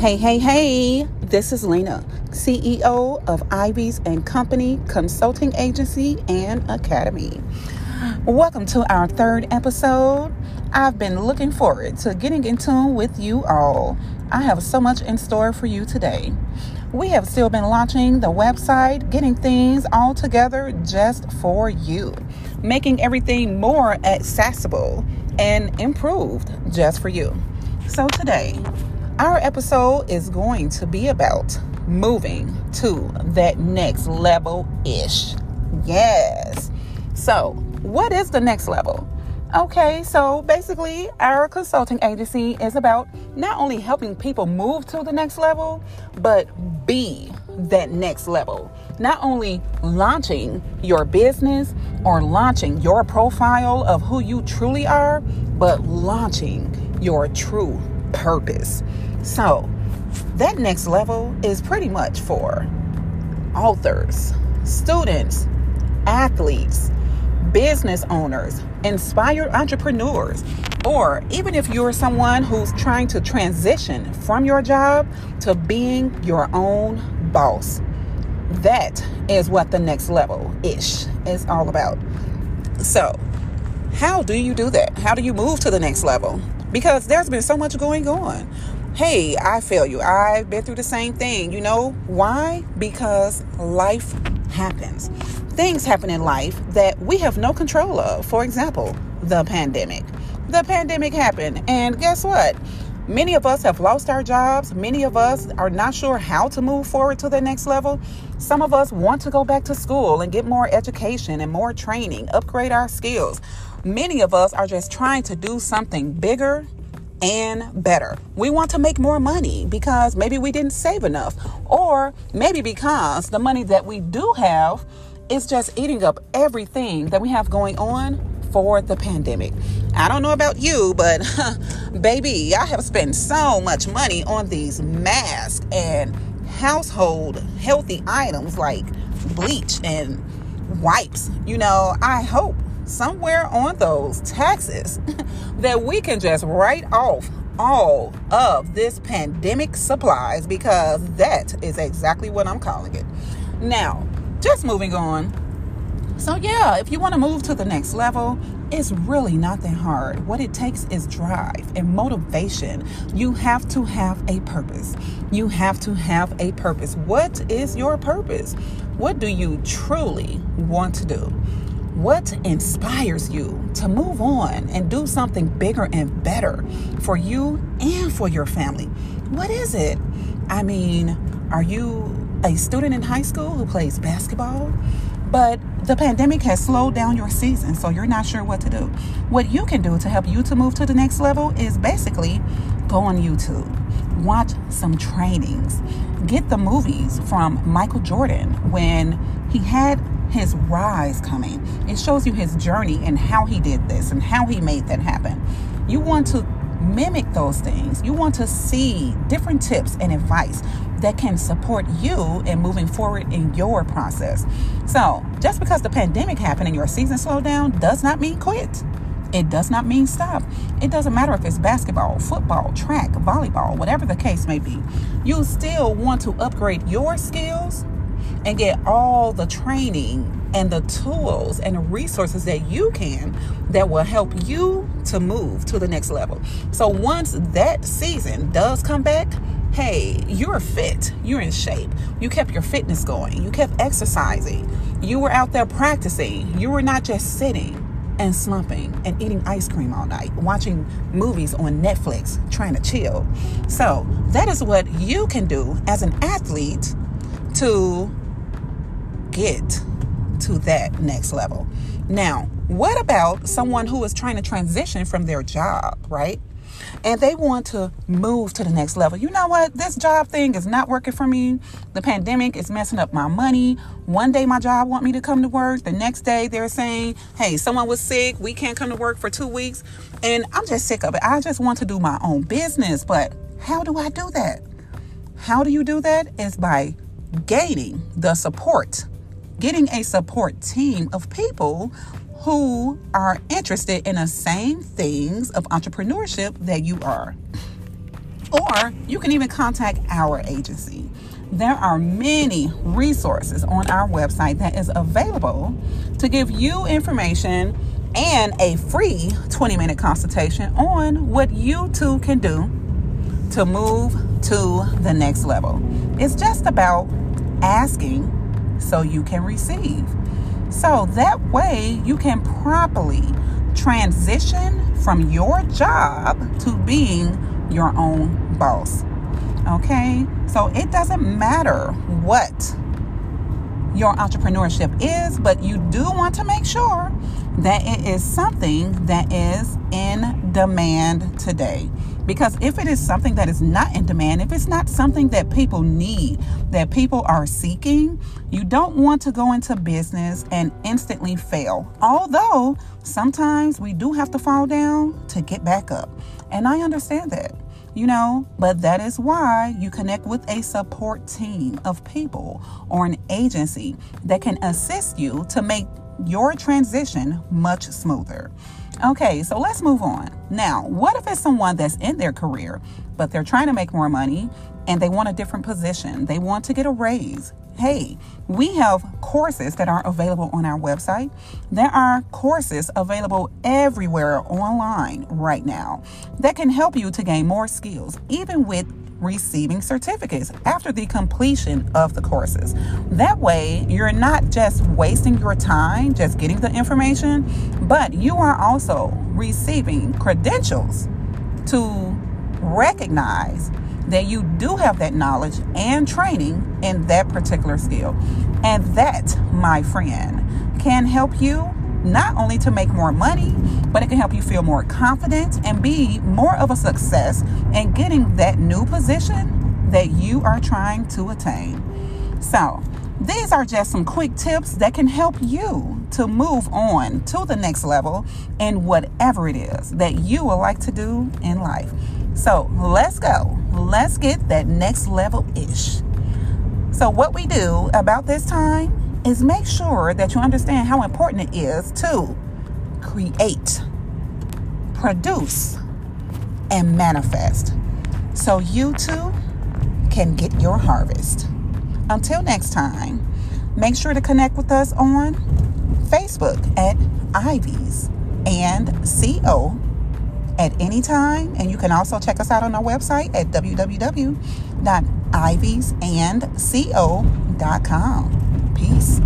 Hey, hey, hey, this is Lena, CEO of Ivies and Company Consulting Agency and Academy. Welcome to our third episode. I've been looking forward to getting in tune with you all. I have so much in store for you today. We have still been launching the website, getting things all together just for you, making everything more accessible and improved just for you. So today, our episode is going to be about moving to that next level ish. Yes. So, what is the next level? Okay, so basically, our consulting agency is about not only helping people move to the next level, but be that next level. Not only launching your business or launching your profile of who you truly are, but launching your true purpose. So, that next level is pretty much for authors, students, athletes, business owners, inspired entrepreneurs, or even if you're someone who's trying to transition from your job to being your own boss. That is what the next level ish is all about. So, how do you do that? How do you move to the next level? Because there's been so much going on hey, I feel you. I've been through the same thing. You know why? Because life happens. Things happen in life that we have no control of. For example, the pandemic. The pandemic happened, and guess what? Many of us have lost our jobs. Many of us are not sure how to move forward to the next level. Some of us want to go back to school and get more education and more training, upgrade our skills. Many of us are just trying to do something bigger and better. We want to make more money because maybe we didn't save enough, or maybe because the money that we do have is just eating up everything that we have going on for the pandemic. I don't know about you, but baby, I have spent so much money on these masks and household healthy items like bleach and wipes. You know, I hope somewhere on those taxes that we can just write off all of this pandemic supplies because that is exactly what I'm calling it. Now, just moving on. So, yeah, if you want to move to the next level, it's really not that hard. What it takes is drive and motivation. You have to have a purpose. You have to have a purpose. What is your purpose? What do you truly want to do? What inspires you to move on and do something bigger and better for you and for your family? What is it? I mean, are you a student in high school who plays basketball? But the pandemic has slowed down your season, so you're not sure what to do. What you can do to help you to move to the next level is basically go on YouTube, watch some trainings, get the movies from Michael Jordan when he had his rise coming. It shows you his journey and how he did this and how he made that happen. You want to mimic those things. You want to see different tips and advice that can support you in moving forward in your process. So, just because the pandemic happened and your season slowed down does not mean quit. It does not mean stop. It doesn't matter if it's basketball, football, track, volleyball, whatever the case may be. You still want to upgrade your skills and get all the training and the tools and the resources that you can that will help you to move to the next level. So once that season does come back, hey, you're fit, you're in shape, you kept your fitness going, you kept exercising, you were out there practicing, you were not just sitting and slumping and eating ice cream all night, watching movies on Netflix, trying to chill. So, that is what you can do as an athlete to get to that next level. Now, what about someone who is trying to transition from their job, right? And they want to move to the next level. You know what? This job thing is not working for me. The pandemic is messing up my money. One day my job want me to come to work. The next day they're saying, "Hey, someone was sick. We can't come to work for 2 weeks." And I'm just sick of it. I just want to do my own business, but how do I do that? How do you do that? Is by gaining the support getting a support team of people who are interested in the same things of entrepreneurship that you are. or you can even contact our agency. There are many resources on our website that is available to give you information and a free 20 minute consultation on what you too can do to move to the next level. It's just about asking so you can receive. So that way you can properly transition from your job to being your own boss. Okay? So it doesn't matter what your entrepreneurship is, but you do want to make sure that it is something that is in demand today. Because if it is something that is not in demand, if it's not something that people need, that people are seeking, you don't want to go into business and instantly fail. Although sometimes we do have to fall down to get back up. And I understand that you know, but that is why you connect with a support team of people or an agency that can assist you to make your transition much smoother. Okay, so let's move on. Now, what if it's someone that's in their career, but they're trying to make more money and they want a different position? They want to get a raise. Hey, we have courses that are available on our website. There are courses available everywhere online right now that can help you to gain more skills, even with receiving certificates after the completion of the courses. That way, you're not just wasting your time just getting the information, but you are also receiving credentials to recognize that you do have that knowledge and training in that particular skill. And that, my friend, can help you not only to make more money, but it can help you feel more confident and be more of a success in getting that new position that you are trying to attain. So, these are just some quick tips that can help you to move on to the next level in whatever it is that you would like to do in life. So, let's go. Let's get that next level ish. So, what we do about this time is make sure that you understand how important it is to create, produce, and manifest so you too can get your harvest. Until next time, make sure to connect with us on Facebook at Ivies and CO at any time. And you can also check us out on our website at www.iviesandco.com. Peace.